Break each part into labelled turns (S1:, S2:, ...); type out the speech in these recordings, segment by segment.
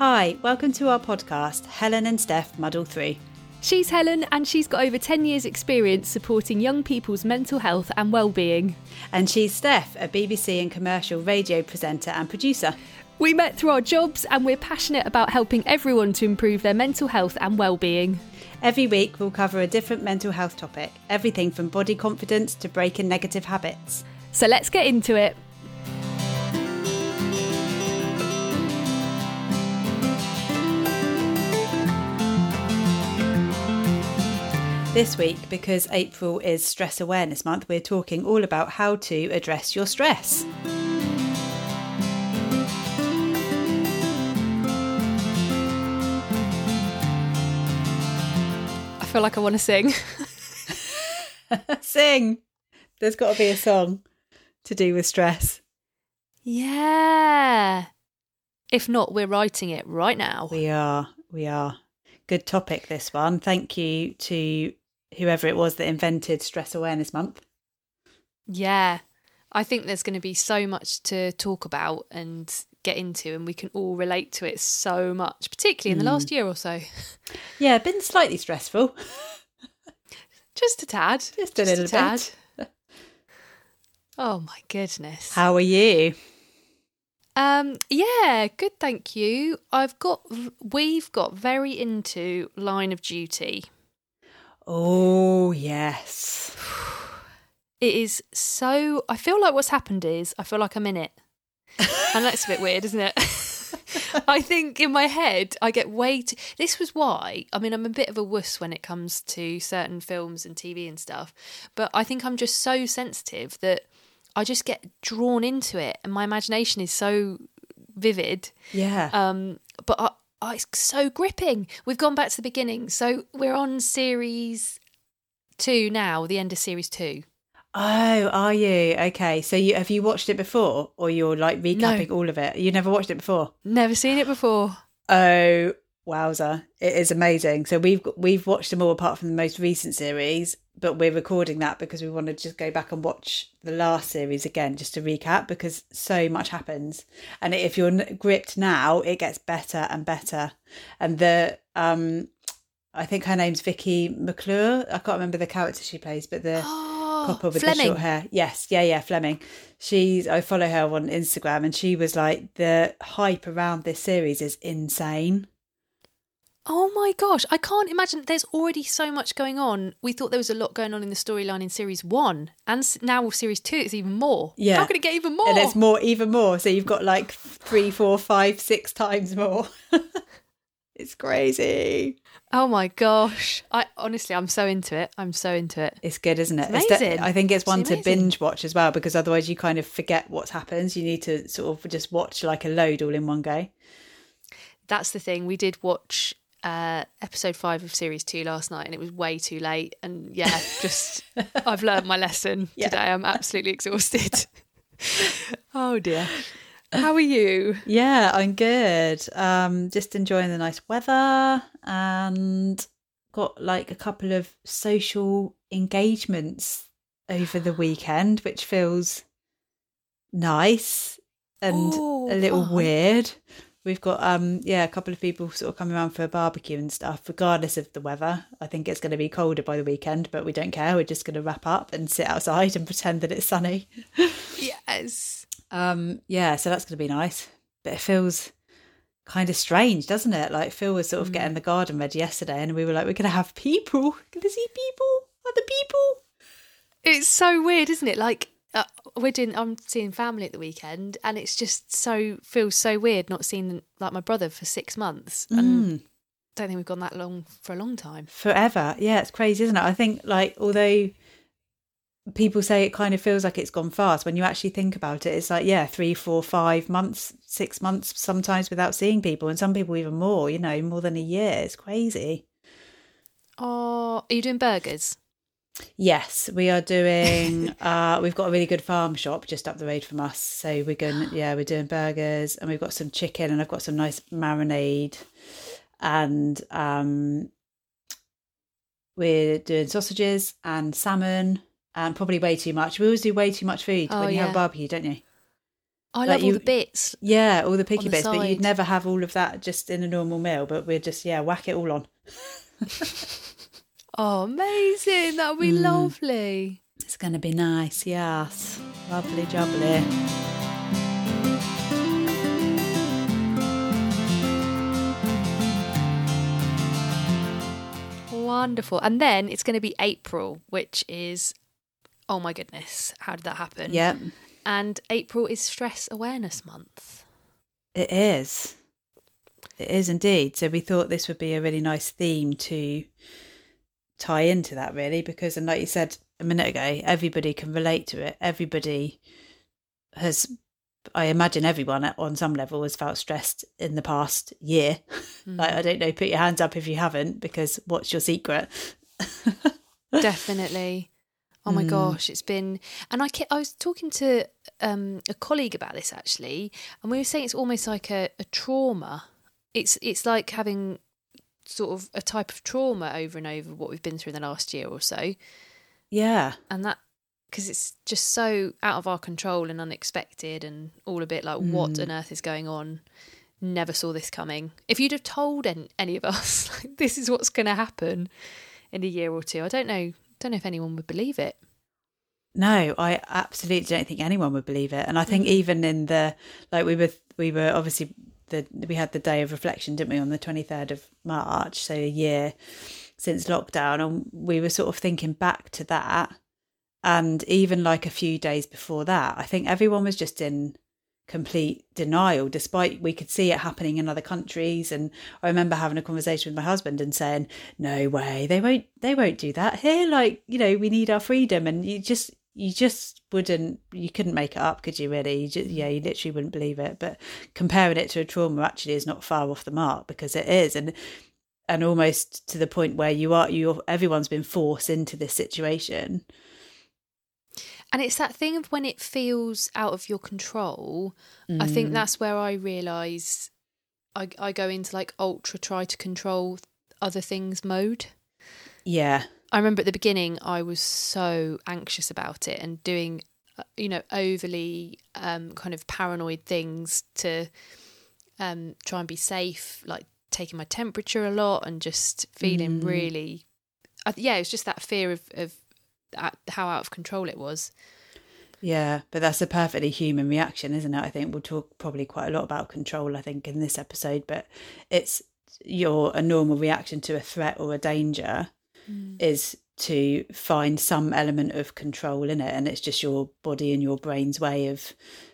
S1: Hi, welcome to our podcast, Helen and Steph Muddle Through.
S2: She's Helen and she's got over 10 years' experience supporting young people's mental health and well-being.
S1: And she's Steph, a BBC and commercial radio presenter and producer.
S2: We met through our jobs and we're passionate about helping everyone to improve their mental health and well-being.
S1: Every week we'll cover a different mental health topic, everything from body confidence to breaking negative habits.
S2: So let's get into it.
S1: This week, because April is Stress Awareness Month, we're talking all about how to address your stress.
S2: I feel like I want to sing.
S1: Sing! There's got to be a song to do with stress.
S2: yeah. If not, we're writing it right now.
S1: We are, we are. Good topic, this one. Thank you to whoever it was that invented Stress Awareness Month.
S2: Yeah. I think there's going to be so much to talk about and get into, and we can all relate to it so much, particularly in the last year or so.
S1: Yeah, been slightly stressful.
S2: Just a tad.
S1: Just a little bit.
S2: Oh my goodness.
S1: How are you?
S2: Um yeah, good thank you. I've got we've got very into line of duty.
S1: Oh, yes.
S2: It is so I feel like what's happened is I feel like I'm in it. And that's a bit weird, isn't it? I think in my head I get way too this was why I mean I'm a bit of a wuss when it comes to certain films and TV and stuff, but I think I'm just so sensitive that I just get drawn into it and my imagination is so vivid.
S1: Yeah.
S2: Um, but I, I, it's so gripping. We've gone back to the beginning. So we're on series two now, the end of series two.
S1: oh, are you? Okay. So you have you watched it before or you're like recapping all of it? You never watched it before?
S2: Never seen it before.
S1: Oh, wowza. It is amazing. So we've got, we've watched them all apart from the most recent series, but we're recording that because we want to just go back and watch the last series again just to recap because so much happens. And if you're gripped now, it gets better and better. And the um I think her name's Vicky McClure. I can't remember the character she plays, but the
S2: Oh,
S1: couple with
S2: Fleming.
S1: the short hair. Yes, yeah, yeah, Fleming. She's I follow her on Instagram and she was like the hype around this series is insane.
S2: Oh my gosh, I can't imagine. There's already so much going on. We thought there was a lot going on in the storyline in series one, and now with series two, it's even more.
S1: Yeah.
S2: How can it get even more?
S1: And it's more even more. So you've got like three, four, five, six times more. it's crazy.
S2: oh my gosh. I honestly, I'm so into it. I'm so into it.
S1: It's good, isn't it?
S2: It's
S1: de-
S2: amazing.
S1: I think it's
S2: It's
S1: one to binge watch as well because otherwise you kind of forget what happens. You need to sort of just watch like a load all in one go.
S2: That's the thing. We did watch uh, episode five of series two last night, and it was way too late. And yeah, just I've learned my lesson
S1: Yeah.
S2: today. I'm absolutely exhausted. oh dear. How are you?
S1: Yeah, I'm good. Um, just enjoying the nice weather and got like a couple of social engagements over the weekend, which feels nice and
S2: Oh,
S1: a little
S2: fun.
S1: weird. We've got um yeah, a couple of people sort of coming around for a barbecue and stuff, regardless of the weather. I think it's gonna be colder by the weekend, but we don't care. We're just gonna wrap up and sit outside and pretend that it's sunny.
S2: Yes.
S1: Um, yeah, so that's going to be nice. But it feels kind of strange, doesn't it? Like Phil was sort of getting the garden ready yesterday, and we were like, we're going to have people. Going to see people. Other people.
S2: It's so weird, isn't it? Like uh, we're doing. I'm seeing family at the weekend, and it's just so feels so weird not seeing like my brother for six months, and don't think we've gone that long for a long time.
S1: Forever. Yeah, it's crazy, isn't it? I think, like, although people say it kind of feels like it's gone fast, when you actually think about it, it's like, yeah, three, four, five months, six months sometimes without seeing people, and some people even more, you know, more than a year. It's crazy.
S2: Oh, are you doing burgers?
S1: Yes, we are doing. uh, we've got a really good farm shop just up the road from us, so we're going. Yeah, we're doing burgers, and we've got some chicken, and I've got some nice marinade, and um, we're doing sausages and salmon, and probably way too much. We always do way too much food
S2: Oh,
S1: when you have
S2: yeah.
S1: barbecue, don't you?
S2: I
S1: Like
S2: love all the bits.
S1: Yeah, all the picky
S2: the
S1: bits, but you'd never have all of that just in a normal meal. But we're just yeah, whack it all on.
S2: Oh, amazing! That would be
S1: Mm.
S2: lovely.
S1: It's going to be nice. Yes, lovely jubbly.
S2: Wonderful. And then it's going to be April, which is, oh my goodness, how did that happen?
S1: Yep,
S2: And April is Stress Awareness Month.
S1: it is. It is indeed. So we thought this would be a really nice theme to tie into that, really, because, and like you said a minute ago, everybody can relate to it. Everybody has, I imagine, everyone on some level has felt stressed in the past year. like, I don't know, put your hands up if you haven't, because what's your secret?
S2: Definitely. Oh my
S1: Mm.
S2: gosh, it's been and I I was talking to um, a colleague about this actually, and we were saying it's almost like a, a trauma. It's it's like having sort of a type of trauma over and over what we've been through in the last year or so,
S1: yeah.
S2: and that because it's just so out of our control and unexpected and all a bit like what
S1: Mm.
S2: on earth is going on. Never saw this coming. If you'd have told any, any of us like, this is what's going to happen in a year or two, I don't know. Don't know if anyone would believe it.
S1: No, I absolutely don't think anyone would believe it. And I think even in the like we were we were obviously the we had the day of reflection, didn't we, on the twenty third of March, so a year since lockdown, and we were sort of thinking back to that, and even like a few days before that, I think everyone was just in complete denial despite we could see it happening in other countries and i remember having a conversation with my husband and saying no way they won't they won't do that here like you know we need our freedom and you just you just wouldn't you couldn't make it up could you really you just, yeah you literally wouldn't believe it but comparing it to a trauma actually is not far off the mark because it is and and almost to the point where you are you everyone's been forced into this situation
S2: And it's that thing of when it feels out of your control. I think
S1: Mm.
S2: that's where I realise I, I go into like ultra try to control other things mode.
S1: yeah
S2: I remember at the beginning I was so anxious about it and doing, uh, you know, overly um, kind of paranoid things to um, try and be safe, like taking my temperature a lot and just feeling
S1: Mm.
S2: really, I, yeah, it was just that fear of, of uh, how out of control it was.
S1: Yeah, but that's a perfectly human reaction, isn't it? I think we'll talk probably quite a lot about control, I think, in this episode, but it's your a normal reaction to a threat or a danger is to find some element of control in it. And it's just your body and your brain's way of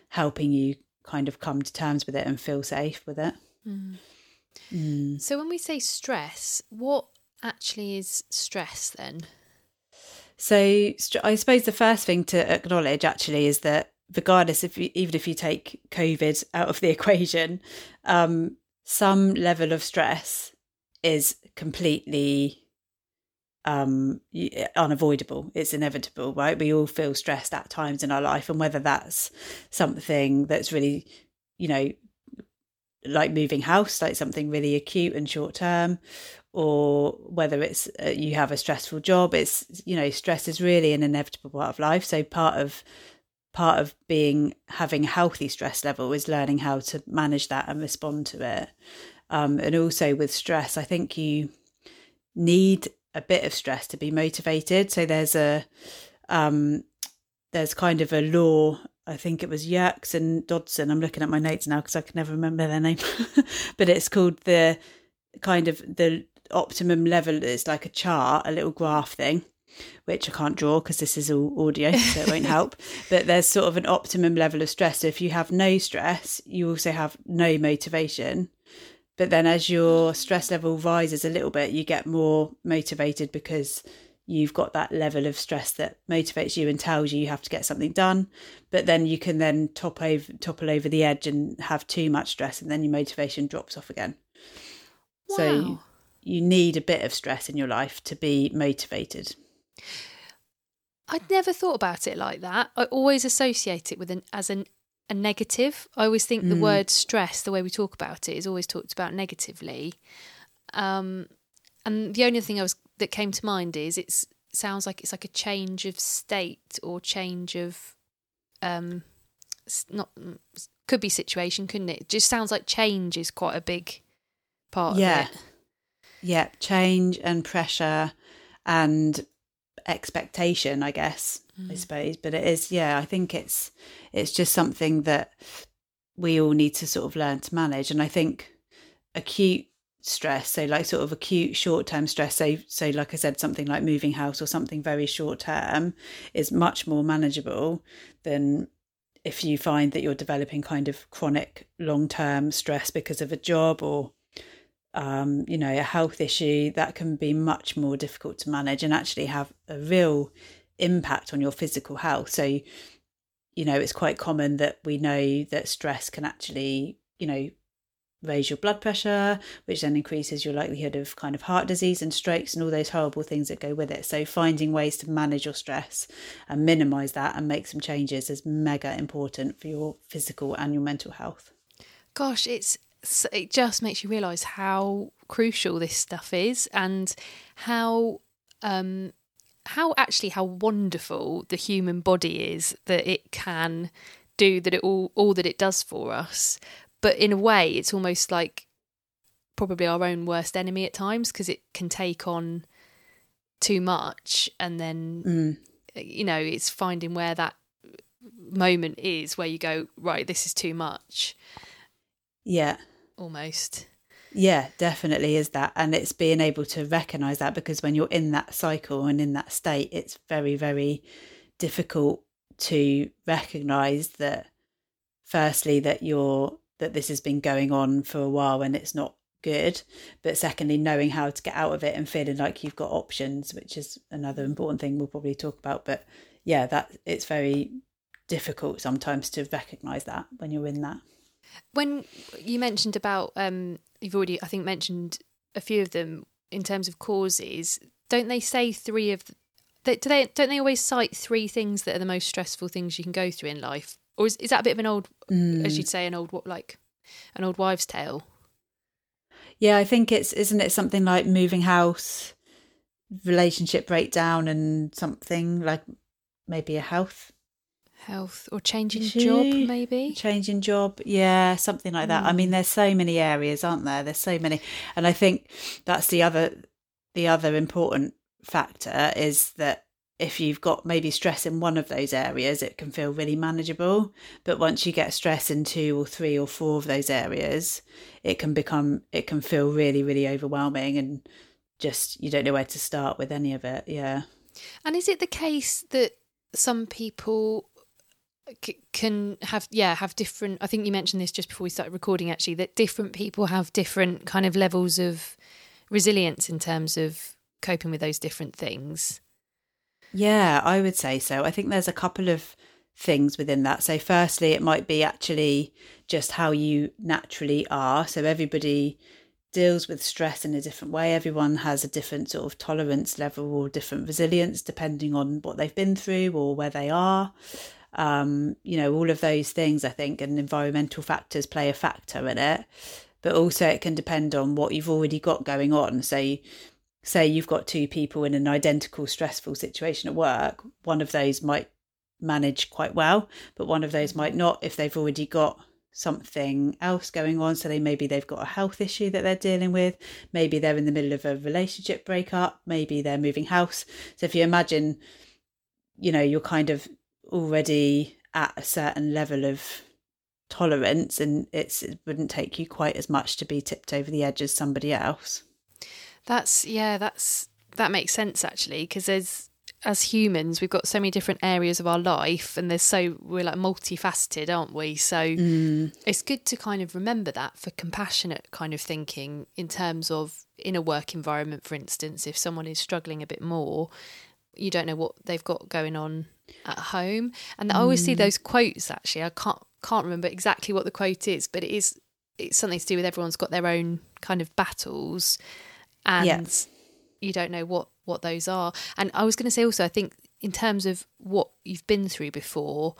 S1: helping you kind of come to terms with it and feel safe with it. Mm.
S2: So when we say stress, what actually is stress then?
S1: So I suppose the first thing to acknowledge actually is that regardless if you, even if you take COVID out of the equation, um, some level of stress is completely um unavoidable. It's inevitable right? We all feel stressed at times in our life and whether that's something that's really you know like moving house like something really acute and short term or whether it's uh, you have a stressful job it's you know stress is really an inevitable part of life. So part of part of being having a healthy stress level is learning how to manage that and respond to it. Um, and also with stress i think you need a bit of stress to be motivated so there's a um, there's kind of a law I think it was Yerkes and Dodson. I'm looking at my notes now because I can never remember their name, but it's called the kind of the optimum level. It's like a chart, a little graph thing, which I can't draw because this is all audio, so it won't help. But there's sort of an optimum level of stress. So if you have no stress, you also have no motivation. But then as your stress level rises a little bit, you get more motivated because you've got that level of stress that motivates you and tells you you have to get something done but then you can then top over topple over the edge and have too much stress and then your motivation drops off again so
S2: Wow.
S1: you need a bit of stress in your life to be motivated
S2: I'd never thought about it like that. I always associate it with an as an a negative. I always think the
S1: Mm.
S2: word stress, the way we talk about it, is always talked about negatively. Um, and the only thing I was that came to mind is it sounds like it's like a change of state or change of um, not mm, could be situation, couldn't it? It just sounds like change is quite a big part
S1: Yeah.
S2: of it.
S1: yeah change and pressure and expectation i guess i mm. suppose. But it is yeah i think it's it's just something that we all need to sort of learn to manage. And i think acute stress so like sort of acute short term stress so so like i said something like moving house or something very short term is much more manageable than if you find that you're developing kind of chronic long term stress because of a job or um, you know, a health issue that can be much more difficult to manage and actually have a real impact on your physical health. So, you know, it's quite common that we know that stress can actually, you know, raise your blood pressure, which then increases your likelihood of kind of heart disease and strokes and all those horrible things that go with it. So, finding ways to manage your stress and minimize that and make some changes is mega important for your physical and your mental health.
S2: Gosh, it's it just makes you realise how crucial this stuff is and how um how actually how wonderful the human body is that it can do that it all all that it does for us. But in a way, it's almost like probably our own worst enemy at times because it can take on too much and then
S1: Mm.
S2: you know it's finding where that moment is where you go right this is too much
S1: Yeah.
S2: almost
S1: Yeah, definitely is that. And it's being able to recognize that because when you're in that cycle and in that state, it's very, very difficult to recognize that, firstly, that you're, that this has been going on for a while and it's not good. But secondly, knowing how to get out of it and feeling like you've got options, which is another important thing we'll probably talk about. But yeah, that it's very difficult sometimes to recognize that when you're in that.
S2: When you mentioned about um you've already i think mentioned a few of them in terms of causes don't they say three of they, do they don't they always cite three things that are the most stressful things you can go through in life? Or is, is that a bit of an old as you'd say an old what like an old wives tale?
S1: Yeah, I think it's isn't it something like moving house, relationship breakdown, and something like maybe a health
S2: health or changing job maybe
S1: changing job, yeah, something like that. I mean, hmm. there's so many areas, aren't there? There's so many, and I think that's the other the other important factor is that if you've got maybe stress in one of those areas, it can feel really manageable. But once you get stress in two or three or four of those areas, it can become, it can feel really, really overwhelming and just you don't know where to start with any of it. Yeah.
S2: And is it the case that some people c- can have yeah have different? I think you mentioned this just before we started recording. Actually, that different people have different kind of levels of resilience in terms of coping with those different things.
S1: Yeah, I would say so. I think there's a couple of things within that. So, firstly, it might be actually just how you naturally are. So, everybody deals with stress in a different way. Everyone has a different sort of tolerance level or different resilience depending on what they've been through or where they are. Um, you know, all of those things, I think, and environmental factors play a factor in it. But also, it can depend on what you've already got going on. So, say you've got two people in an identical stressful situation at work, one of those might manage quite well, but one of those might not if they've already got something else going on. So they maybe they've got a health issue that they're dealing with, maybe they're in the middle of a relationship breakup, maybe they're moving house. So if you imagine, you know, you're kind of already at a certain level of tolerance and it's it wouldn't take you quite as much to be tipped over the edge as somebody else.
S2: That's yeah, that's that makes sense actually because there's as humans we've got so many different areas of our life and there's so we're like multifaceted, aren't we? So mm. it's good to kind of remember that for compassionate kind of thinking in terms of in a work environment, for instance, if someone is struggling a bit more, you don't know what they've got going on at home. And I always see those quotes actually. I can't can't remember exactly what the quote is, but it is it's something to do with everyone's got their own kind of battles and
S1: Yeah.
S2: you don't know what what those are. And I was going to say also, I think in terms of what you've been through before,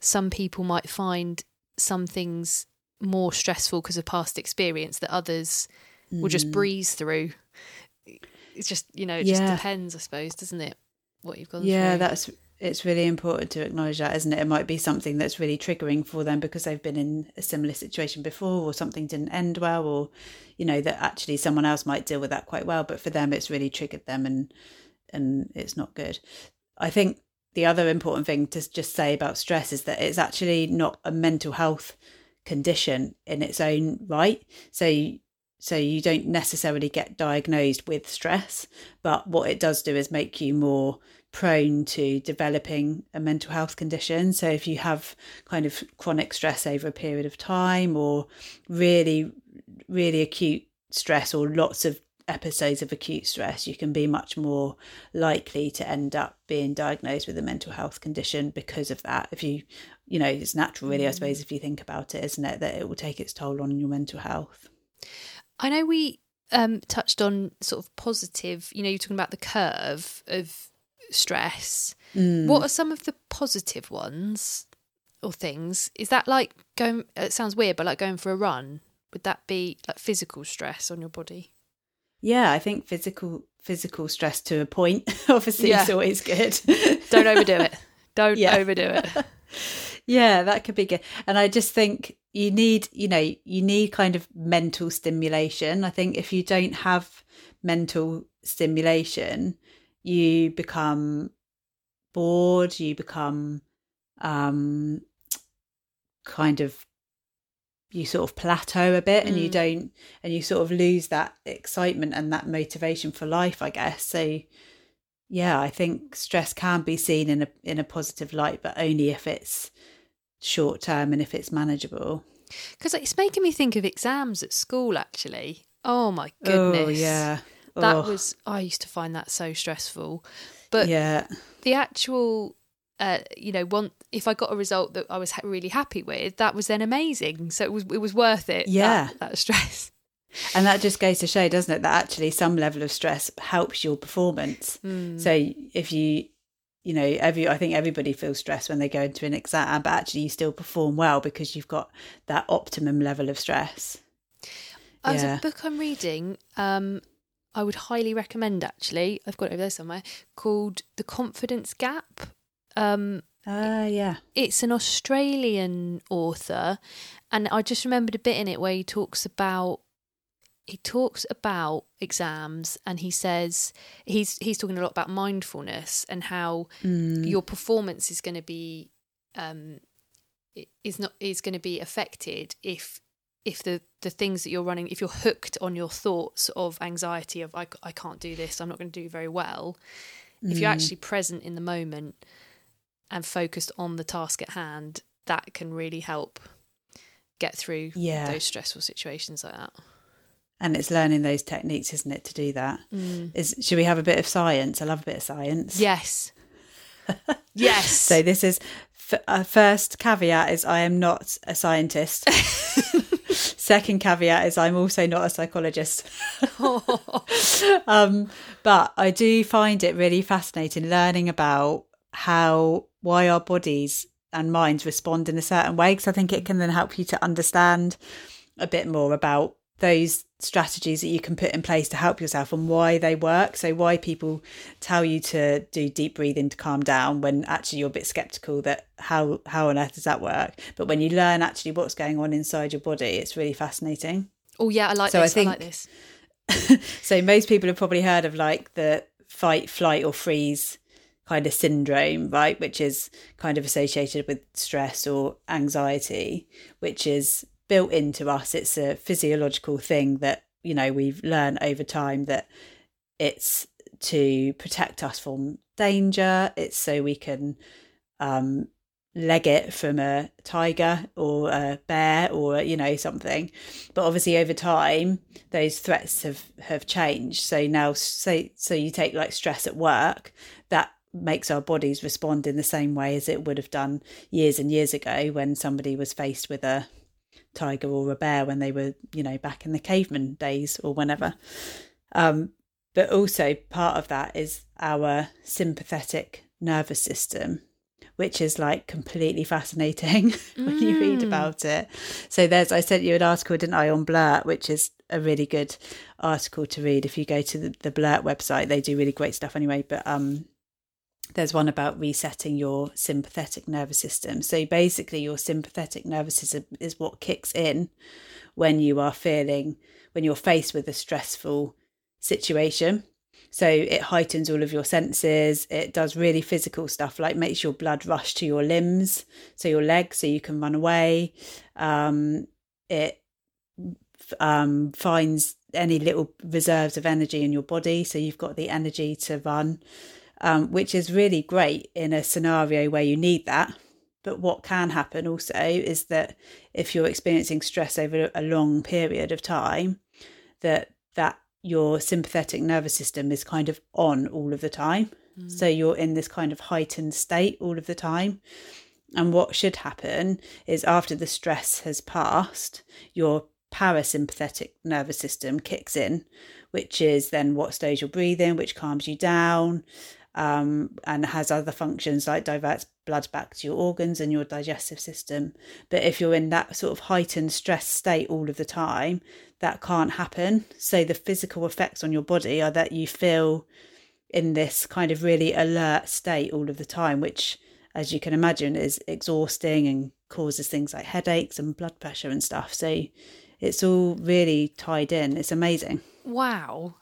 S2: some people might find some things more stressful because of past experience that others will just breeze through. It's just you know, it just
S1: Mm.
S2: Depends, I suppose, doesn't it? What you've gone
S1: yeah
S2: through.
S1: that's it's really important to acknowledge that, isn't it? It might be something that's really triggering for them because they've been in a similar situation before, or something didn't end well, or you know that actually someone else might deal with that quite well, but for them it's really triggered them, and and it's not good. I think the other important thing to just say about stress is that it's actually not a mental health condition in its own right. So so you don't necessarily get diagnosed with stress, but what it does do is make you more prone to developing a mental health condition. So if you have kind of chronic stress over a period of time or really, really acute stress or lots of episodes of acute stress, you can be much more likely to end up being diagnosed with a mental health condition because of that. If you, you know, it's natural, really, I mm. suppose, if you think about it, isn't it, that it will take its toll on your mental health.
S2: I know we um, touched on sort of positive, you know, you're talking about the curve of stress. Mm. What are some of the positive ones or things? Is that like going, it sounds weird, but like going for a run? Would that be like physical stress on your body?
S1: Yeah, I think physical physical stress to a point obviously yeah. is always good.
S2: Don't overdo it. Don't yeah. overdo it.
S1: yeah, that could be good. And I just think you need, you know, you need kind of mental stimulation. I think if you don't have mental stimulation, you become bored, you become um, kind of you sort of plateau a bit and mm. you don't and you sort of lose that excitement and that motivation for life i guess. So yeah i think stress can be seen in a in a positive light but only if it's short term and if it's manageable.
S2: Because it's making me think of exams at school actually. Oh my goodness. oh
S1: yeah
S2: that oh. was I used to find that so stressful. But
S1: yeah,
S2: the actual uh, you know, one if I got a result that I was ha- really happy with, that was then amazing. So it was it was worth it.
S1: Yeah,
S2: that, that, stress.
S1: And that just goes to show, doesn't it, that actually some level of stress helps your performance. Mm. So if you, you know, every I think everybody feels stressed when they go into an exam, but actually you still perform well because you've got that optimum level of stress.
S2: There's yeah. a book I'm reading, um, I would highly recommend actually. I've got it over there somewhere called The Confidence Gap. Um,
S1: uh, yeah.
S2: It's an Australian author, and I just remembered a bit in it where he talks about he talks about exams and he says he's he's talking a lot about mindfulness and how mm. your performance is going to be um is not is going to be affected if if the the things that you're running if you're hooked on your thoughts of anxiety of I, I can't do this i'm not going to do very well mm. if you're mm. actually present in the moment and focused on the task at hand that can really help get through yeah. those stressful situations like that
S1: and it's learning those techniques isn't it to do that mm. is should we have a bit of science i love a bit of science
S2: yes yes
S1: so this is uh, first caveat is i am not a scientist Second caveat is I'm also not a psychologist. um, but I do find it really fascinating learning about how, why our bodies and minds respond in a certain way. Because I think it can then help you to understand a bit more about those strategies that you can put in place to help yourself and why they work. So, why people tell you to do deep breathing to calm down when actually you're a bit skeptical that how how on earth does that work? But when you learn actually what's going on inside your body, it's really fascinating.
S2: Oh yeah, I like so this. I, think, I like this.
S1: so most people have probably heard of like the fight, flight, or freeze kind of syndrome, right? Which is kind of associated with stress or anxiety, which is built into us. It's a physiological thing that, you know, we've learned over time that it's to protect us from danger. It's so we can um, leg it from a tiger or a bear or you know something but obviously over time those threats have have changed so now say so you take like stress at work that makes our bodies respond in the same way as it would have done years and years ago when somebody was faced with a tiger or a bear when they were, you know, back in the caveman days or whenever. Um, but also part of that is our sympathetic nervous system, which is like completely fascinating when mm. you read mm. about it. So there's, I sent you an article, didn't I, on Blurt, which is a really good article to read. If you go to the, the Blurt website, they do really great stuff anyway. But um, there's one about resetting your sympathetic nervous system. So basically, your sympathetic nervous system is what kicks in when you are feeling, when you're faced with a stressful situation. So it heightens all of your senses. It does really physical stuff like makes your blood rush to your limbs, so your legs, so you can run away. Um, it um, finds any little reserves of energy in your body, so you've got the energy to run um, which is really great in a scenario where you need that. But what can happen also is that if you're experiencing stress over a long period of time, that that your sympathetic nervous system is kind of on all of the time. Mm. So you're in this kind of heightened state all of the time. And what should happen is after the stress has passed, your parasympathetic nervous system kicks in, which is then what slows your breathing, which calms you down, um, and has other functions like diverts blood back to your organs and your digestive system. But if you're in that sort of heightened stress state all of the time, that can't happen. So the physical effects on your body are that you feel in this kind of really alert state all of the time, which, as you can imagine, is exhausting and causes things like headaches and blood pressure and stuff. So it's all really tied in. It's amazing.
S2: Wow.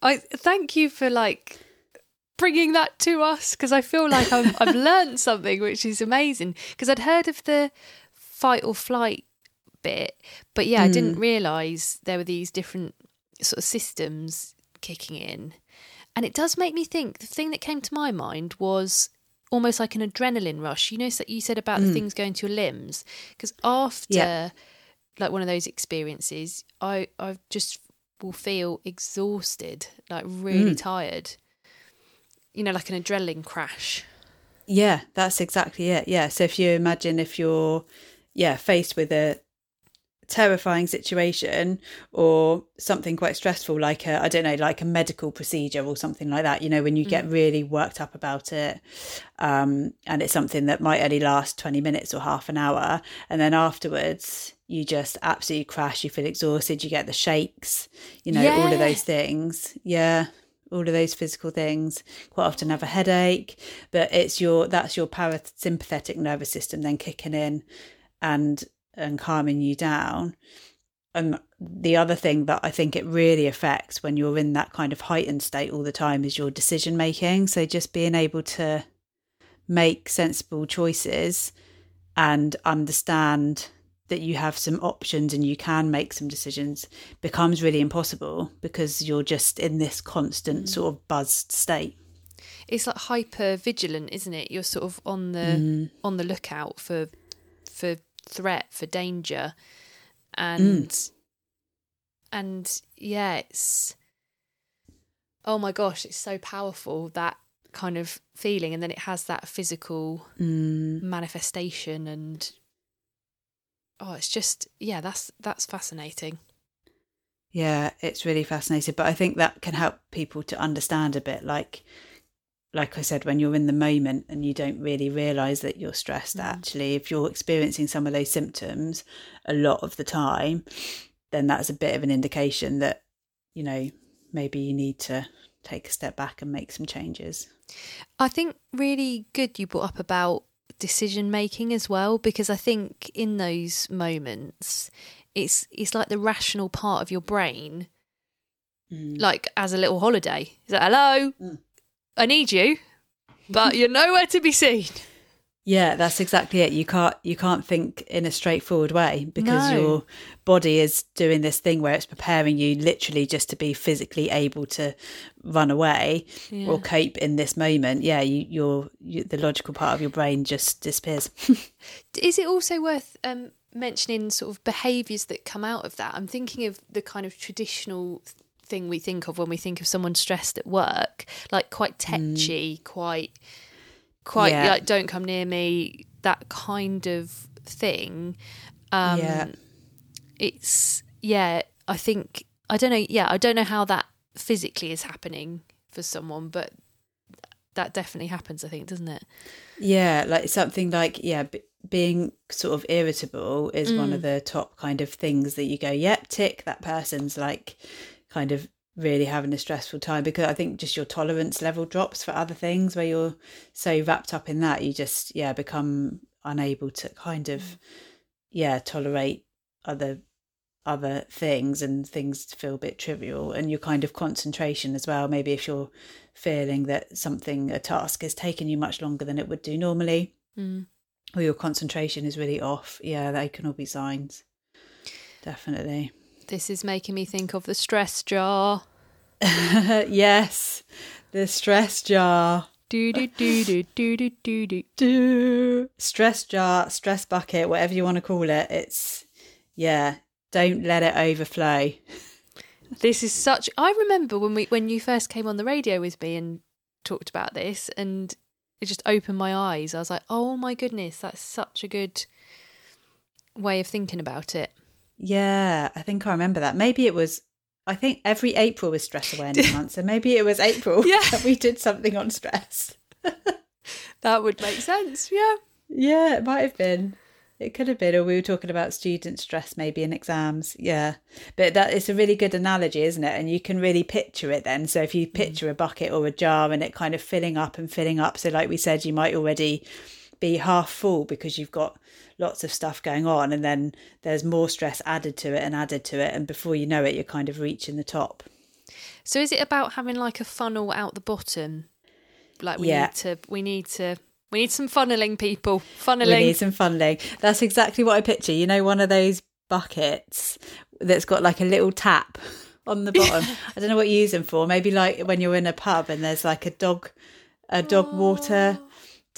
S2: I thank you for like bringing that to us because I feel like i have I've learned something which is amazing because I'd heard of the fight or flight bit, but yeah, mm. I didn't hmm. realise there were these different sort of systems kicking in. And it does make me think the thing that came to my mind was almost like an adrenaline rush. You know, that you said about mm. the hmm. things going to your limbs because after yeah. like one of those experiences, I I just will feel exhausted, like really mm. tired you know, like an adrenaline crash.
S1: Yeah, that's exactly it. Yeah. So if you imagine if you're, yeah, faced with a terrifying situation or something quite stressful, like a, I don't know, like a medical procedure or something like that, you know, when you get mm. really worked up about it, um, and it's something that might only last 20 minutes or half an hour. And then afterwards, you just absolutely crash, you feel exhausted, you get the shakes, you know, yeah. all of those things. Yeah all of those physical things quite often have a headache but it's your that's your parasympathetic nervous system then kicking in and and calming you down. And the other thing that i think it really affects when you're in that kind of heightened state all the time is your decision making. So just being able to make sensible choices and understand that you have some options and you can make some decisions becomes really impossible because you're just in this constant mm. sort of buzzed state
S2: it's like hyper vigilant isn't it you're sort of on the mm. on the lookout for for threat for danger and mm. and yeah it's oh my gosh it's so powerful that kind of feeling and then it has that physical
S1: mm.
S2: manifestation and oh, it's just yeah, that's that's fascinating.
S1: Yeah, it's really fascinating, but I think that can help people to understand a bit like like I said, when you're in the moment and you don't really realize that you're stressed, mm. actually, if you're experiencing some of those symptoms a lot of the time, then that's a bit of an indication that, you know, maybe you need to take a step back and make some changes.
S2: I think really good you brought up about decision making as well because I think in those moments it's it's like the rational part of your brain mm. like as a little holiday. Is that hello? Mm. I need you, but you're nowhere to be seen.
S1: Yeah, that's exactly it. You can't you can't think in a straightforward way because no. your body is doing this thing where it's preparing you literally just to be physically able to run away yeah. or cope in this moment. Yeah, you, you're you, the logical part of your brain just disappears.
S2: is it also worth um, mentioning sort of behaviours that come out of that? I'm thinking of the kind of traditional thing we think of when we think of someone stressed at work, like quite mm. tetchy, mm. quite quite yeah. like don't come near me that kind of thing um yeah. it's yeah i think i don't know yeah i don't know how that physically is happening for someone but that definitely happens i think doesn't it
S1: yeah like something like yeah b- being sort of irritable is mm. one of mm. the top kind of things that you go yep tick that person's like kind of really having a stressful time because I think just your tolerance level drops for other things where you're so wrapped up in that you just yeah become unable to kind of yeah tolerate other other things and things feel a bit trivial and your kind of concentration as well. Maybe if you're feeling that something a task is taking you much longer than it would do normally
S2: Mm.
S1: or your concentration is really off yeah they can all be signs. Definitely
S2: This is making me think of the stress jar.
S1: yes the stress jar
S2: Do do do do do do do do.
S1: do stress jar stress bucket whatever you want to call it it's yeah don't let it overflow
S2: This is such. I remember when we when you first came on the radio with me and talked about this, and it just opened my eyes. I was like, oh my goodness, that's such a good way of thinking about it.
S1: Yeah i think i remember that maybe it was i think every april was stress awareness month so maybe it was april
S2: Yeah.
S1: that we did something on stress
S2: That would make sense. Yeah.
S1: yeah it might have been it could have been or we were talking about student stress maybe in exams yeah but that it's a really good analogy isn't it and you can really picture it then so if you mm. picture a bucket or a jar and it kind of filling up and filling up so like we said you might already be half full because you've got lots of stuff going on and then there's more stress added to it and added to it and before you know it you're kind of reaching the top
S2: So is it about having like a funnel out the bottom? Like we
S1: Yeah.
S2: need to. We need to. We need some funneling people.
S1: we
S2: Funneling.
S1: need some funding that's exactly what i picture you know one of those buckets that's got like a little tap on the bottom i don't know what you use them for maybe like when you're in a pub and there's like a dog a dog water oh.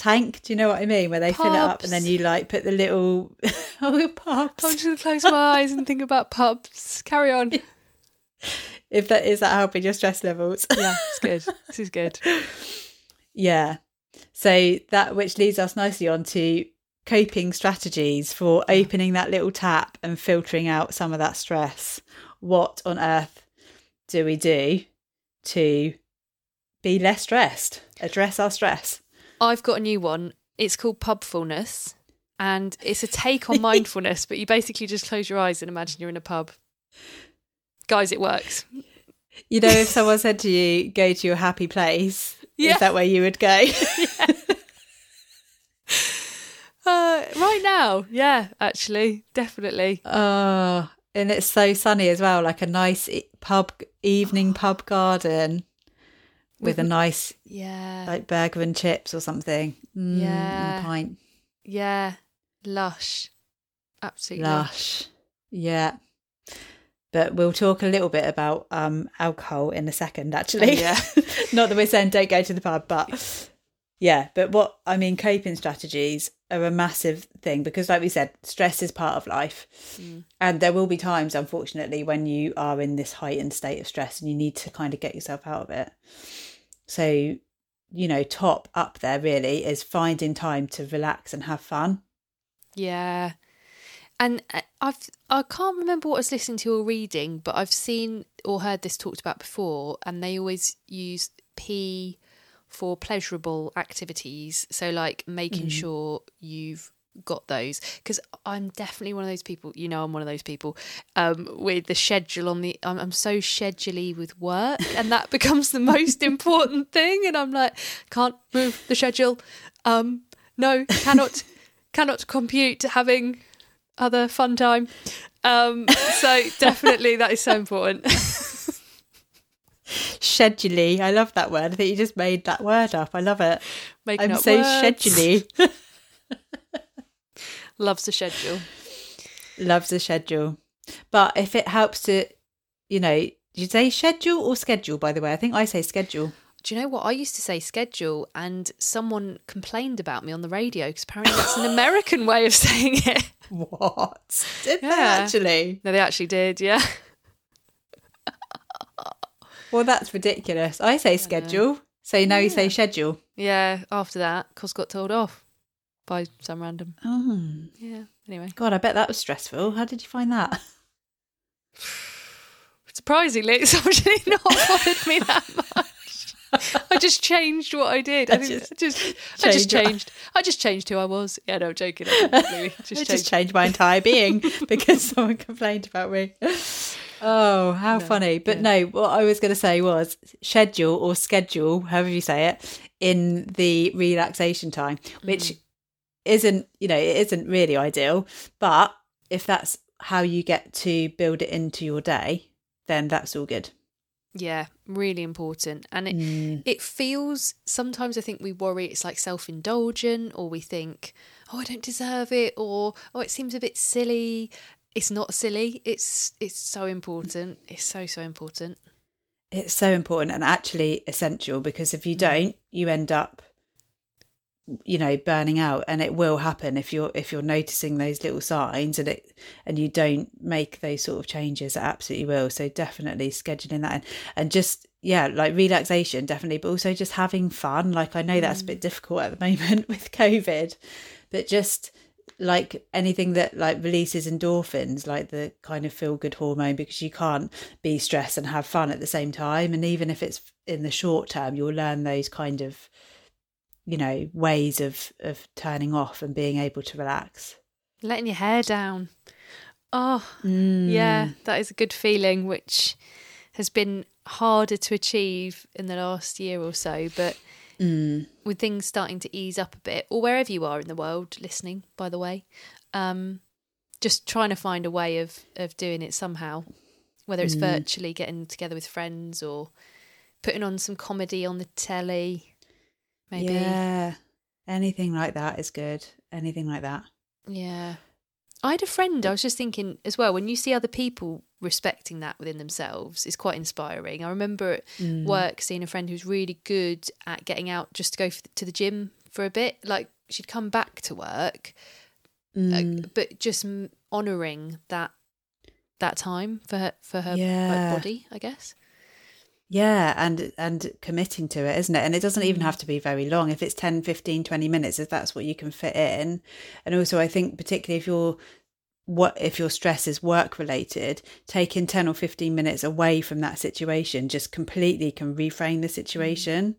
S1: Tank do you know what i mean where they fill it up and then you like put the little oh pubs
S2: I'm just gonna close my eyes and think about pubs. Carry on.
S1: if that is that helping your stress levels
S2: Yeah, it's good. This is good.
S1: Yeah. So that which leads us nicely on to coping strategies for opening that little tap and filtering out some of that stress. What on earth do we do to be less stressed? Address our stress.
S2: I've got a new one. It's called pubfulness, and it's a take on mindfulness. But you basically just close your eyes and imagine you're in a pub. Guys, it works.
S1: You know, if someone said to you, go to your happy place,
S2: Yeah.
S1: is that where you would go?
S2: Uh, right now, yeah, actually, definitely.
S1: oh, and it's so sunny as well, like a nice pub evening pub garden with a nice
S2: Yeah,
S1: like burger and chips or something. Mm,
S2: Yeah.
S1: a pint.
S2: yeah, lush, absolutely lush.
S1: Lush. Yeah. But we'll talk a little bit about um, alcohol in a second, actually.
S2: Oh, yeah.
S1: Not that we're saying don't go to the pub, but yeah. But what I mean, coping strategies are a massive thing because, like we said, stress is part of life.
S2: Mm.
S1: And there will be times, unfortunately, when you are in this heightened state of stress and you need to kind of get yourself out of it. So, you know, top up there really is finding time to relax and have fun.
S2: Yeah. And uh, I've I can't remember what I was listening to or reading, but I've seen or heard this talked about before, and they always use P for pleasurable activities. So like making sure you've got those because I'm definitely one of those people. You know, I'm one of those people um, with the schedule on the. I'm, I'm so scheduley with work, and that becomes the most important thing. And I'm like, can't move the schedule. Um, no, cannot, cannot compute having other fun time. Um, so definitely that is so important.
S1: Scheduley. I love that word. I think you just made that word up. I love it.
S2: Making
S1: I'm so scheduley.
S2: Loves the schedule.
S1: Loves a schedule. But if it helps to, you know, you say schedule or schedule, by the way? I think I say schedule.
S2: Do you know what? I used to say schedule, and someone complained about me on the radio because apparently that's an American way of saying it.
S1: What? Did they actually?
S2: No, they actually did. Yeah.
S1: Well, that's ridiculous. I say schedule. So now you say schedule.
S2: Yeah. After that, cos got told off by some random.
S1: Oh,
S2: Yeah. Anyway,
S1: God, I bet that was stressful. How did you find that?
S2: surprisingly, it's actually not bothered me that much. I just changed what I did. I,
S1: I
S2: didn't-
S1: just
S2: just, I just
S1: changed.
S2: I just changed who I was. Yeah, no, I'm joking. I completely
S1: I
S2: just
S1: just
S2: changed.
S1: changed my entire being because someone complained about me. Oh, how funny. But
S2: yeah.
S1: no, what I was going to say was schedule or schedule, however you say it, in the relaxation time, which mm. Isn't, you know, it isn't really ideal. But if that's how you get to build it into your day, then that's all good.
S2: Yeah, really important. And it mm. it feels sometimes I think we worry it's like self-indulgent or we think, "Oh, I don't deserve it," or "Oh, it seems a bit silly." It's not silly. It's it's so important. It's so so important.
S1: It's so important and actually essential because if you mm. don't, you end up you know burning out and it will happen if you're if you're noticing those little signs and it and you don't make those sort of changes it absolutely will. So definitely scheduling that in. And just yeah like relaxation definitely but also just having fun. Like i know that's a mm. bit difficult at the moment with covid but just like anything that like releases endorphins like the kind of feel good hormone because you can't be stressed and have fun at the same time. And even if it's in the short term you'll learn those kind of you know ways of of turning off and being able to relax
S2: Letting your hair down. Oh,
S1: Mm.
S2: yeah, that is a good feeling which has been harder to achieve in the last year or so, but
S1: Mm.
S2: with things starting to ease up a bit, or wherever you are in the world listening, by the way, um, just trying to find a way of, of doing it somehow, whether it's virtually getting together with friends or putting on some comedy on the telly, maybe.
S1: yeah anything like that is good anything like that
S2: Yeah. I had a friend, I was just thinking as well, when you see other people respecting that within themselves, it's quite inspiring. I remember at
S1: Mm.
S2: work seeing a friend who's really good at getting out just to go f to the gym for a bit. Like she'd come back to work,
S1: Mm.
S2: uh, but just honouring that that time for her, for her
S1: Yeah.
S2: like, body, I guess.
S1: Yeah and and committing to it isn't it? And it doesn't even mm. have to be very long. If it's 10 15 20 minutes if that's what you can fit in. And also i think particularly if you're what if your stress is work related taking 10 or 15 minutes away from that situation just completely can reframe the mm. situation.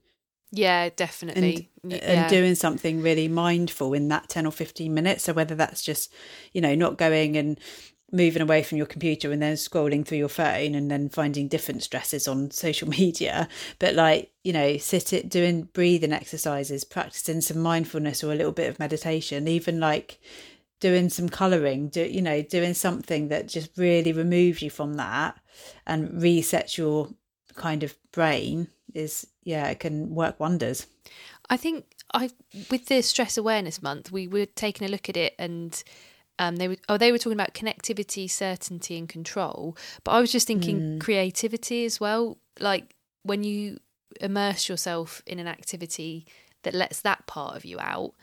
S2: Yeah, definitely.
S1: And
S2: yeah.
S1: doing something really mindful in that 10 or 15 minutes. So whether that's just you know not going and moving away from your computer and then scrolling through your phone and then finding different stresses on social media. But like you know sit it doing breathing exercises practicing some mindfulness or a little bit of meditation even like doing some coloring do you know doing something that just really removes you from that and resets your kind of brain is yeah it can work wonders.
S2: I think I with the stress awareness month, we were taking a look at it and um, they were oh they were talking about connectivity, certainty, and control. But I was just thinking creativity as well. Like when you immerse yourself in an activity that lets that part of you out,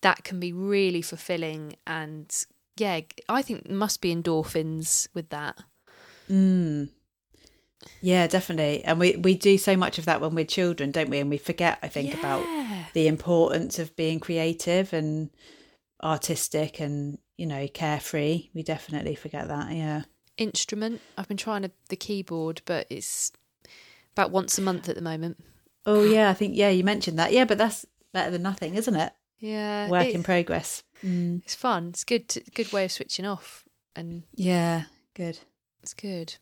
S2: that can be really fulfilling. And yeah, I think must be endorphins with that.
S1: Mm. Yeah, definitely. And we, we do so much of that when we're children, don't we? And we forget, I think, about the importance of being creative and artistic and, you know, carefree. We definitely forget that. Yeah.
S2: instrument. I've been trying to, the keyboard, but it's about once a month at the moment.
S1: Oh, yeah. I think, yeah, you mentioned that. Yeah, but that's better than nothing, isn't it?
S2: Yeah,
S1: Work in progress. Mm.
S2: It's fun. It's good. To, good way of switching off, and
S1: Yeah, good.
S2: it's good.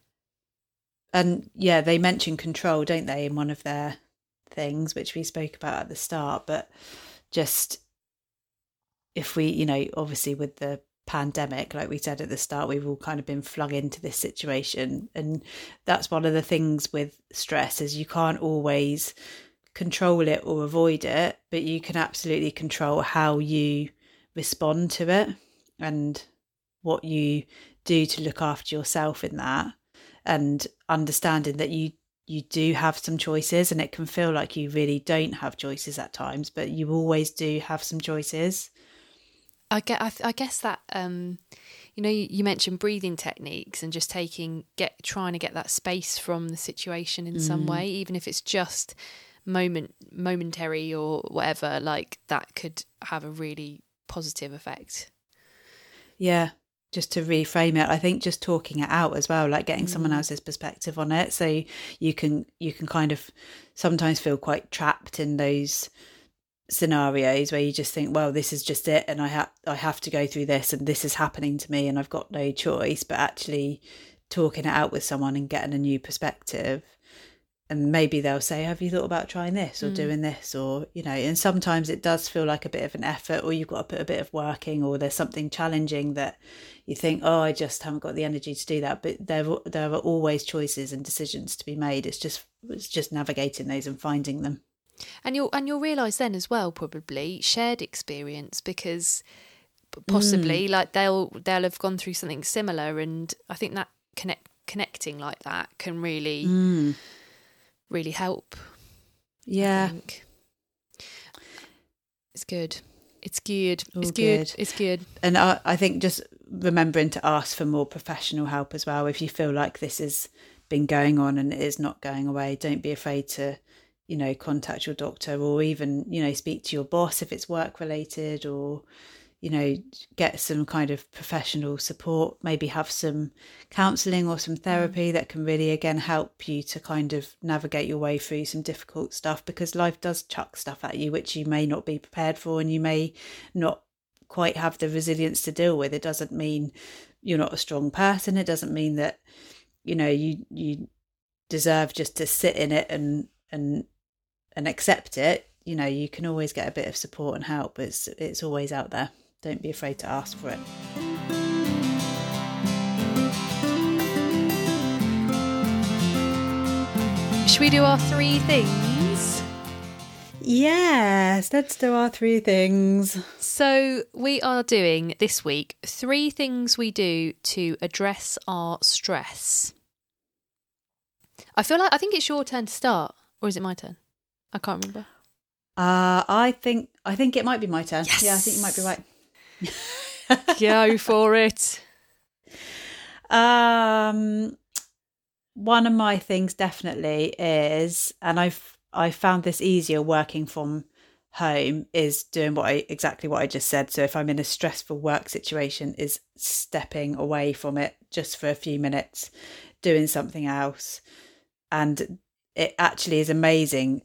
S1: And yeah, they mention control, don't they, in one of their things, which we spoke about at the start. But just if we, you know, obviously with the pandemic, like we said at the start, we've all kind of been flung into this situation. And that's one of the things with stress is you can't always control it or avoid it, but you can absolutely control how you respond to it and what you do to look after yourself in that and understanding that you you do have some choices and it can feel like you really don't have choices at times but you always do have some choices
S2: I get. I, th- I guess that um, you know, you, you mentioned breathing techniques and just taking get trying to get that space from the situation in some way, even if it's just moment momentary or whatever. Like that could have a really positive effect.
S1: yeah just to reframe it i think just talking it out as well like getting someone else's perspective on it so you can you can kind of sometimes feel quite trapped in those scenarios where you just think well this is just it and i have i have to go through this and this is happening to me and i've got no choice but actually talking it out with someone and getting a new perspective. And maybe they'll say have you thought about trying this or
S2: Mm.
S1: doing this? or you know and sometimes it does feel like a bit of an effort or you've got to put a bit of working or there's something challenging that you think oh i just haven't got the energy to do that. But there there are always choices and decisions to be made. It's just it's just navigating those and finding them
S2: And you'll and you'll realise then as well, probably shared experience because p- possibly like they'll they'll have gone through something similar, and I think that connect connecting like that can really
S1: Mm.
S2: really help.
S1: Yeah.
S2: It's good. It's good.
S1: All
S2: it's good.
S1: good.
S2: It's good.
S1: and I, I think just remembering to ask for more professional help as well if you feel like this has been going on and it is not going away don't be afraid to you know contact your doctor or even you know speak to your boss if it's work related or you know get some kind of professional support maybe have some counseling or some mm. therapy that can really again help you to kind of navigate your way through some difficult stuff because life does chuck stuff at you which you may not be prepared for and you may not quite have the resilience to deal with. It doesn't mean you're not a strong person. It doesn't mean that you know you you deserve just to sit in it and and and accept it you know you can always get a bit of support and help it's it's always out there don't be afraid to ask for it
S2: Should we do our three things?
S1: yes let's do our three things
S2: So, we are doing this week three things we do to address our stress. I feel like I think it's your turn to start, or is it my turn? I can't remember.
S1: uh i think i think it might be my turn yeah i think you might be right
S2: Go for it.
S1: Um, one of my things definitely is, and I've I found this easier working from home is doing what I exactly what I just said. So if I'm in a stressful work situation, is stepping away from it just for a few minutes, doing something else, and it actually is amazing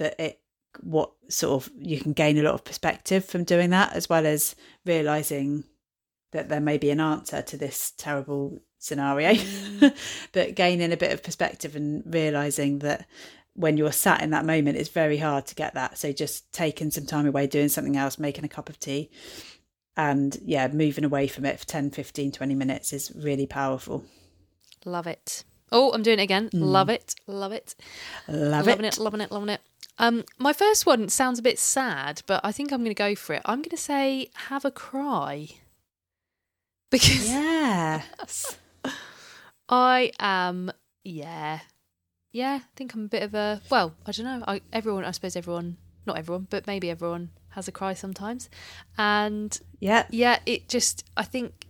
S1: that it what sort of you can gain a lot of perspective from doing that as well as realizing that there may be an answer to this terrible scenario mm. but gaining a bit of perspective and realizing that when you're sat in that moment it's very hard to get that so just taking some time away doing something else making a cup of tea and yeah moving away from it for 10 15 20 minutes is really powerful
S2: Love it. Oh, I'm doing it again. Mm. Love it. Love it.
S1: love
S2: loving
S1: it.
S2: Loving it. Loving it. Loving it. Um, my first one sounds a bit sad, but I think I'm going to go for it. I'm going to say have a cry because
S1: yes
S2: I am. Yeah, yeah. I think I'm a bit of a. Well, I don't know. I, everyone. I suppose everyone. Not everyone, but maybe everyone has a cry sometimes, and
S1: yeah
S2: yeah, it just. I think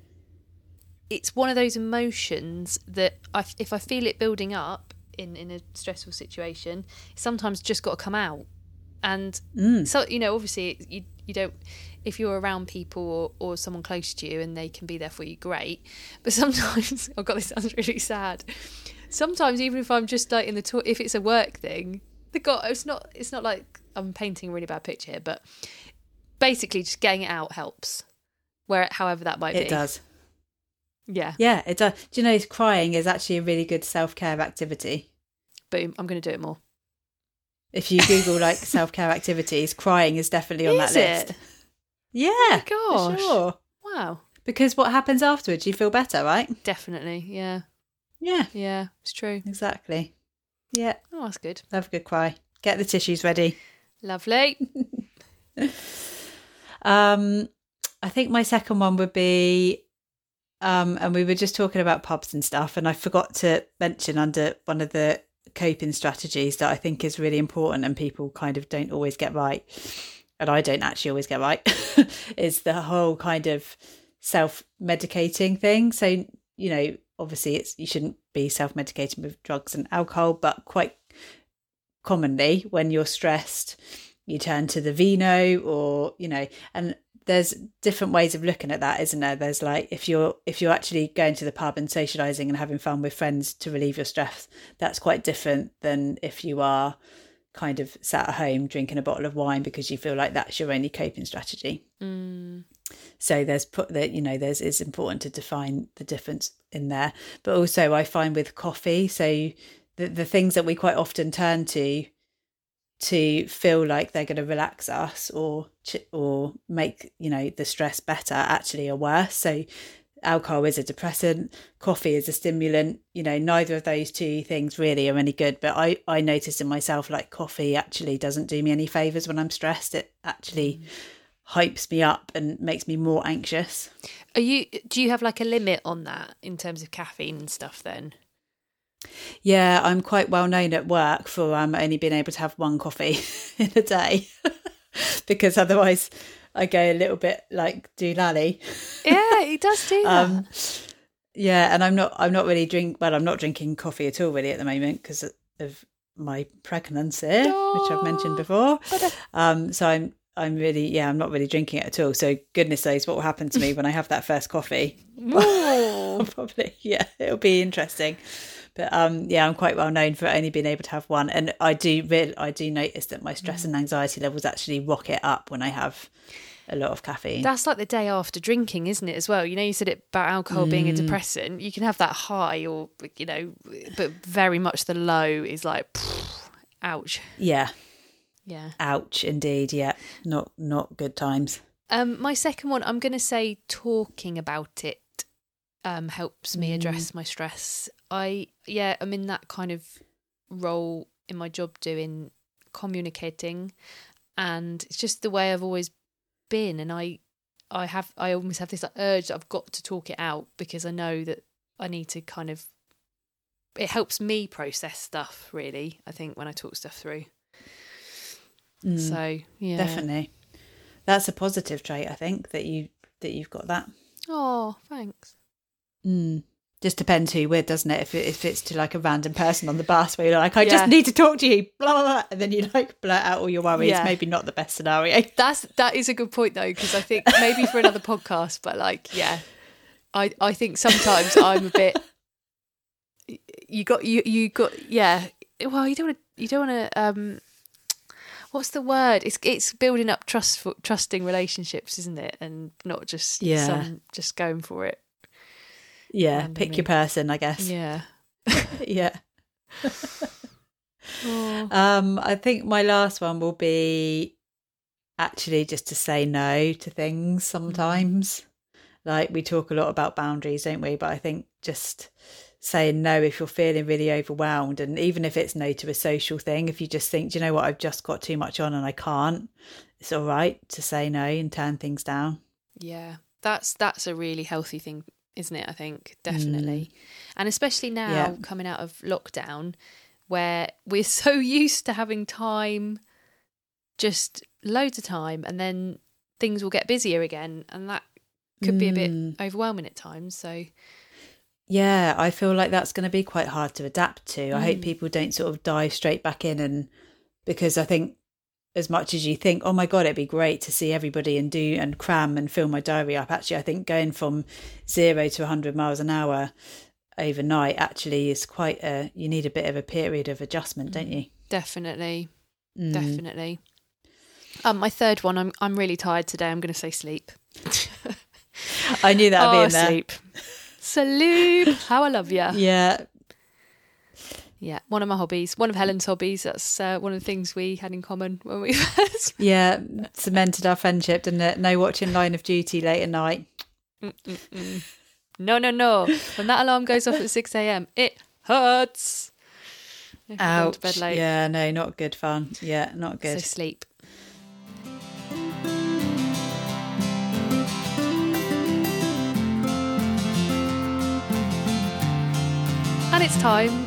S2: it's one of those emotions that I, if I feel it building up in in a stressful situation, sometimes just got to come out. And
S1: Mm.
S2: so you know, obviously, you you don't if you're around people or, or someone close to you and they can be there for you, great. But sometimes, oh god, this sounds really sad. Sometimes, even if I'm just like in the toilet, if it's a work thing, the god, it's not. It's not like I'm painting a really bad picture here, but basically, just getting it out helps. Where, however, that might be.
S1: it does
S2: Yeah.
S1: yeah it does do you know crying is actually a really good self-care activity
S2: Boom. I'm going to do it more.
S1: if you google like self-care activities crying is definitely on
S2: Is
S1: that list
S2: it?
S1: yeah
S2: Oh gosh.
S1: sure
S2: Wow.
S1: because what happens afterwards you feel better right
S2: Definitely. Yeah.
S1: yeah
S2: Yeah. It's true.
S1: exactly yeah
S2: Oh, that's good.
S1: have a good cry get the tissues ready
S2: Lovely.
S1: um i think my second one would be um and we were just talking about pubs and stuff and i forgot to mention under one of the coping strategies that i think is really important and people kind of don't always get right and i don't actually always get right is the whole kind of self-medicating thing. So you know obviously it's you shouldn't be self-medicating with drugs and alcohol but quite commonly when you're stressed you turn to the vino or you know and there's different ways of looking at that isn't there? There's like if you're if you're actually going to the pub and socializing and having fun with friends to relieve your stress that's quite different than if you are kind of sat at home drinking a bottle of wine because you feel like that's your only coping strategy.
S2: Mm.
S1: so there's put that you know there's it's important to define the difference in there. But also i find with coffee so the, the things that we quite often turn to to feel like they're going to relax us or or make you know the stress better actually are worse so alcohol is a depressant coffee is a stimulant you know neither of those two things really are any good but i i noticed in myself like coffee actually doesn't do me any favors when i'm stressed it actually mm hypes me up and makes me more anxious.
S2: Are you do you have like a limit on that in terms of caffeine and stuff then?
S1: Yeah, I'm quite well known at work for um only being able to have one coffee in a day. because otherwise I go a little bit like doolally.
S2: Yeah, it does do that. um,
S1: yeah, and I'm not I'm not really drink well, I'm not drinking coffee at all really at the moment because of my pregnancy, oh, which I've mentioned before. Um, so I'm I'm really, yeah, I'm not really drinking it at all. So goodness knows what will happen to me when I have that first coffee. Probably, yeah, it'll be interesting. But um, yeah, I'm quite well known for only being able to have one, and I do really, I do notice that my stress and anxiety levels actually rocket up when I have a lot of caffeine.
S2: That's like the day after drinking, isn't it? As well, you know, you said it about alcohol mm. being a mm. depressant. You can have that high, or you know, but very much the low is like, ouch.
S1: Yeah,
S2: yeah.
S1: Ouch, indeed. Yeah. Not not good times.
S2: Um, my second one, I'm going to say talking about it um, helps me address mm. my stress. I yeah, I'm in that kind of role in my job doing communicating, and it's just the way I've always been. And I I have I almost have this like, urge that I've got to talk it out because I know that I need to kind of. It helps me process stuff really. I think when I talk stuff through. Mm, so yeah,
S1: definitely, that's a positive trait. I think that you that you've got that.
S2: Oh, thanks.
S1: Mm. Just depends who you're with, doesn't it? If it, if it's to like a random person on the bus where you're like, I yeah. just need to talk to you, blah, blah, blah, and then you like blurt out all your worries. Yeah. Maybe not the best scenario.
S2: That's that is a good point though, because I think maybe for another podcast, but like, yeah, I I think sometimes I'm a bit. You got you you got yeah. Well, you don't want to you don't want to um what's the word? It's it's building up trust for, trusting relationships, isn't it? And not just yeah, some, just going for it.
S1: Yeah, pick your person, I guess.
S2: Yeah,
S1: yeah. oh. Um, I think my last one will be actually just to say no to things sometimes. Like we talk a lot about boundaries, don't we? But I think just saying no if you're feeling really overwhelmed and even if it's no to a social thing if you just think do you know what i've just got too much on and i can't it's all right to say no and turn things down
S2: yeah that's that's a really healthy thing isn't it i think definitely mm. and especially now yeah. coming out of lockdown where we're so used to having time just loads of time and then things will get busier again and that could mm. be a bit mm. overwhelming at times so
S1: yeah, I feel like that's going to be quite hard to adapt to. Mm. I hope mm. people don't sort of dive straight back in and because I think as much as you think, oh my god, it'd be great to see everybody and do and cram and fill my diary up. Actually, I think going from zero to 100 miles an hour overnight actually is quite a. You need a bit of a period of adjustment, don't you?
S2: Definitely, mm. definitely. Um, my third one. I'm I'm really tired today. I'm going to say sleep.
S1: I knew that'd oh, be in there.
S2: Sleep. Salute. How I love you.
S1: Yeah.
S2: Yeah, one of my hobbies, one of Helen's hobbies. That's uh, one of the things we had in common when we first.
S1: yeah, cemented our friendship, didn't it? No watching Line of Duty late at night.
S2: Mm-mm-mm. No, no, no. When that alarm goes off at 6 a.m., it hurts.
S1: Ouch. Yeah, no, not good fun. Yeah, not good.
S2: So sleep. And it's time.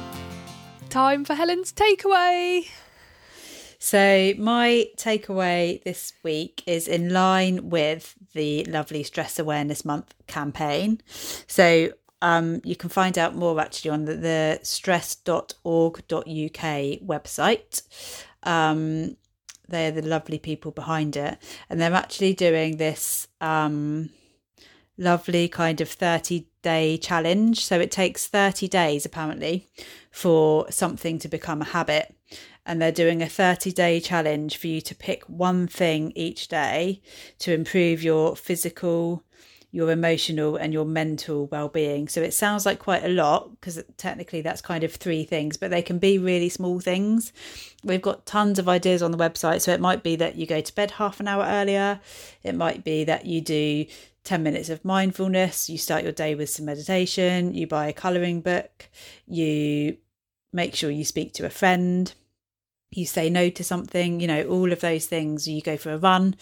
S2: Time for Helen's takeaway.
S1: So, my takeaway this week is in line with the lovely Stress Awareness Month campaign. So, um, you can find out more actually on the, the stress.org.uk website. Um, they're the lovely people behind it, and they're actually doing this um, lovely kind of 30 day challenge. So it takes 30 days apparently for something to become a habit. and they're doing a 30 day challenge for you to pick one thing each day to improve your physical, your emotional, and your mental well being. So it sounds like quite a lot because technically that's kind of three things, but they can be really small things. We've got tons of ideas on the website. So it might be that you go to bed half an hour earlier, it might be that you do 10 minutes of mindfulness, you start your day with some meditation, you buy a colouring book, you make sure you speak to a friend, you say no to something, you know, all of those things, you go for a run.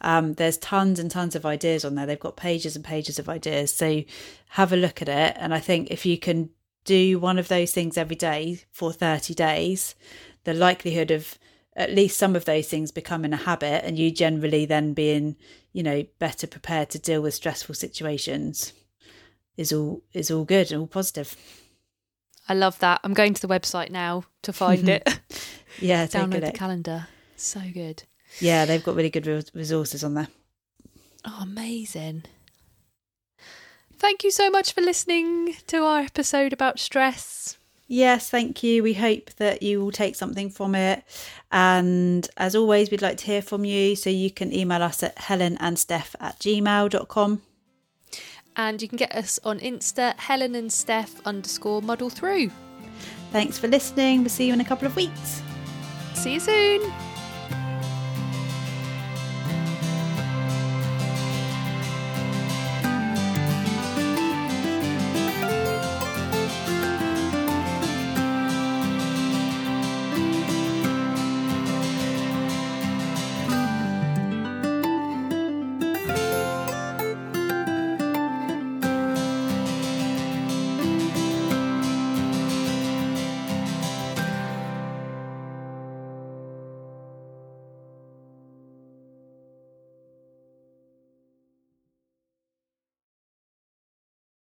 S1: Um, there's tons and tons of ideas on there. They've got pages and pages of ideas. So have a look at it. And I think if you can do one of those things every day for 30 days, the likelihood of at least some of those things becoming a habit and you generally then being, you know, better prepared to deal with stressful situations is all is all good and all positive.
S2: I love that. I'm going to the website now to find it.
S1: yeah,
S2: download the calendar. So good.
S1: Yeah, they've got really good resources on there.
S2: Oh, amazing. Thank you so much for listening to our episode about stress.
S1: Yes, thank you. We hope that you will take something from it. And as always, we'd like to hear from you. So you can email us at helenandsteph at gmail.com.
S2: And you can get us on Insta, Helen and Steph underscore muddle through.
S1: Thanks for listening. We'll see you in a couple of weeks.
S2: See you soon.